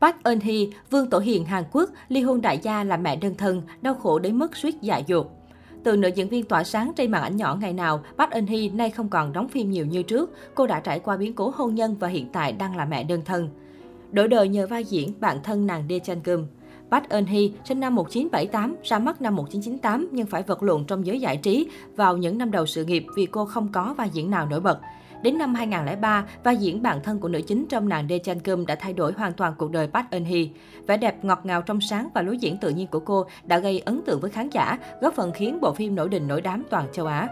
Park Eun Hee, Vương Tổ Hiền Hàn Quốc, ly hôn đại gia là mẹ đơn thân, đau khổ đến mức suýt dại dột. Từ nữ diễn viên tỏa sáng trên màn ảnh nhỏ ngày nào, Park Eun Hee nay không còn đóng phim nhiều như trước. Cô đã trải qua biến cố hôn nhân và hiện tại đang là mẹ đơn thân. Đổi đời nhờ vai diễn bạn thân nàng Dae Chan Kum. Park Eun Hee sinh năm 1978, ra mắt năm 1998 nhưng phải vật lộn trong giới giải trí vào những năm đầu sự nghiệp vì cô không có vai diễn nào nổi bật. Đến năm 2003, vai diễn bạn thân của nữ chính trong nàng Dae Chan Kum đã thay đổi hoàn toàn cuộc đời Park Eun Hee. Vẻ đẹp ngọt ngào trong sáng và lối diễn tự nhiên của cô đã gây ấn tượng với khán giả, góp phần khiến bộ phim nổi đình nổi đám toàn châu Á.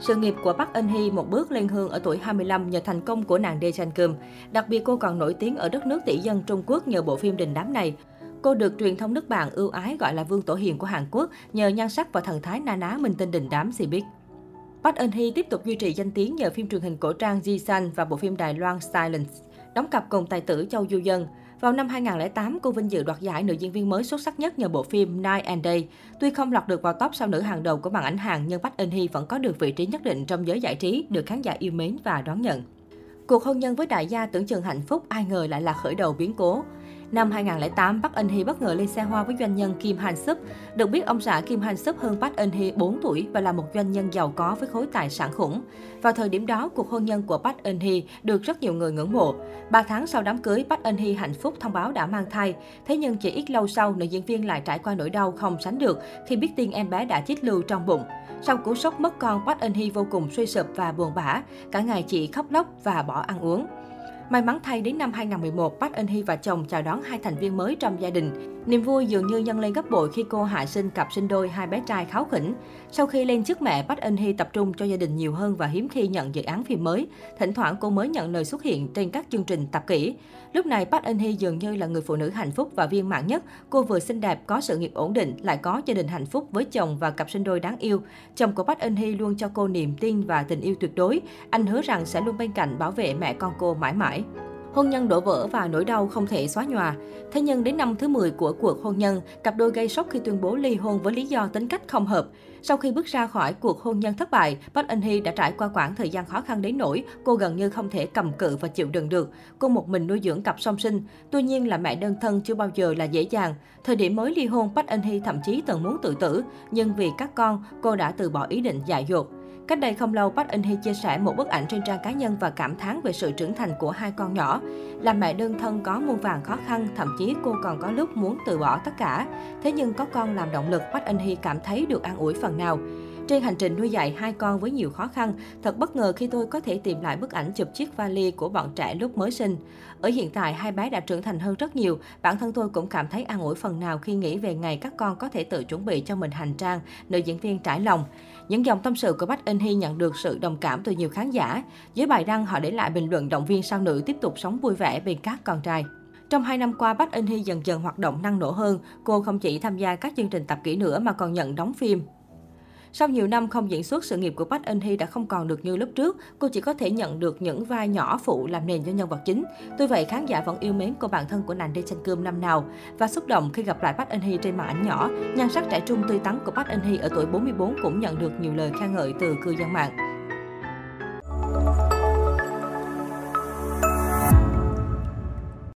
Sự nghiệp của Park Eun Hee một bước lên hương ở tuổi 25 nhờ thành công của nàng Dae Chan Kum. Đặc biệt cô còn nổi tiếng ở đất nước tỷ dân Trung Quốc nhờ bộ phim đình đám này. Cô được truyền thông nước bạn ưu ái gọi là Vương Tổ Hiền của Hàn Quốc nhờ nhan sắc và thần thái na ná minh tinh đình đám Cbiz. Park Eun Hee tiếp tục duy trì danh tiếng nhờ phim truyền hình cổ trang Ji San và bộ phim Đài Loan Silence, đóng cặp cùng tài tử Châu Du Dân. Vào năm 2008, cô vinh dự đoạt giải nữ diễn viên mới xuất sắc nhất nhờ bộ phim Night and Day. Tuy không lọt được vào top sao nữ hàng đầu của màn ảnh hàng, nhưng Park Eun Hee vẫn có được vị trí nhất định trong giới giải trí, được khán giả yêu mến và đón nhận. Cuộc hôn nhân với đại gia tưởng chừng hạnh phúc, ai ngờ lại là khởi đầu biến cố. Năm 2008, Park Eun Hee bất ngờ lên xe hoa với doanh nhân Kim Han Sup. Được biết, ông xã Kim Han Sup hơn Park Eun Hee 4 tuổi và là một doanh nhân giàu có với khối tài sản khủng. Vào thời điểm đó, cuộc hôn nhân của Park Eun Hee được rất nhiều người ngưỡng mộ. Ba tháng sau đám cưới, Park Eun Hee hạnh phúc thông báo đã mang thai. Thế nhưng chỉ ít lâu sau, nữ diễn viên lại trải qua nỗi đau không sánh được khi biết tin em bé đã chích lưu trong bụng. Sau cú sốc mất con, Park Eun Hee vô cùng suy sụp và buồn bã. Cả ngày chị khóc lóc và bỏ ăn uống. May mắn thay đến năm 2011, Park Eun Hee và chồng chào đón hai thành viên mới trong gia đình. Niềm vui dường như nhân lên gấp bội khi cô hạ sinh cặp sinh đôi hai bé trai kháo khỉnh. Sau khi lên chức mẹ, Park Eun Hee tập trung cho gia đình nhiều hơn và hiếm khi nhận dự án phim mới. Thỉnh thoảng cô mới nhận lời xuất hiện trên các chương trình tập kỹ. Lúc này Park Eun Hee dường như là người phụ nữ hạnh phúc và viên mãn nhất. Cô vừa xinh đẹp, có sự nghiệp ổn định, lại có gia đình hạnh phúc với chồng và cặp sinh đôi đáng yêu. Chồng của Park Eun Hee luôn cho cô niềm tin và tình yêu tuyệt đối. Anh hứa rằng sẽ luôn bên cạnh bảo vệ mẹ con cô mãi mãi. Hôn nhân đổ vỡ và nỗi đau không thể xóa nhòa. Thế nhưng đến năm thứ 10 của cuộc hôn nhân, cặp đôi gây sốc khi tuyên bố ly hôn với lý do tính cách không hợp. Sau khi bước ra khỏi cuộc hôn nhân thất bại, Park Eun Hee đã trải qua quãng thời gian khó khăn đến nỗi cô gần như không thể cầm cự và chịu đựng được. Cô một mình nuôi dưỡng cặp song sinh. Tuy nhiên là mẹ đơn thân chưa bao giờ là dễ dàng. Thời điểm mới ly hôn, Park Eun Hee thậm chí từng muốn tự tử, nhưng vì các con, cô đã từ bỏ ý định dại dột. Cách đây không lâu, Park Eun Hee chia sẻ một bức ảnh trên trang cá nhân và cảm thán về sự trưởng thành của hai con nhỏ. Làm mẹ đơn thân có muôn vàng khó khăn, thậm chí cô còn có lúc muốn từ bỏ tất cả. Thế nhưng có con làm động lực, Park Eun Hee cảm thấy được an ủi phần nào. Trên hành trình nuôi dạy hai con với nhiều khó khăn, thật bất ngờ khi tôi có thể tìm lại bức ảnh chụp chiếc vali của bọn trẻ lúc mới sinh. Ở hiện tại, hai bé đã trưởng thành hơn rất nhiều. Bản thân tôi cũng cảm thấy an ủi phần nào khi nghĩ về ngày các con có thể tự chuẩn bị cho mình hành trang, nữ diễn viên trải lòng. Những dòng tâm sự của Bách Anh Hy nhận được sự đồng cảm từ nhiều khán giả. Dưới bài đăng, họ để lại bình luận động viên sao nữ tiếp tục sống vui vẻ bên các con trai. Trong hai năm qua, Bách Anh Hy dần dần hoạt động năng nổ hơn. Cô không chỉ tham gia các chương trình tập kỹ nữa mà còn nhận đóng phim. Sau nhiều năm không diễn xuất, sự nghiệp của Park Eun Hee đã không còn được như lúc trước. Cô chỉ có thể nhận được những vai nhỏ phụ làm nền cho nhân vật chính. Tuy vậy, khán giả vẫn yêu mến cô bạn thân của nàng đi Chan cơm năm nào và xúc động khi gặp lại Park Eun Hee trên màn ảnh nhỏ. Nhan sắc trẻ trung tươi tắn của Park Eun Hee ở tuổi 44 cũng nhận được nhiều lời khen ngợi từ cư dân mạng.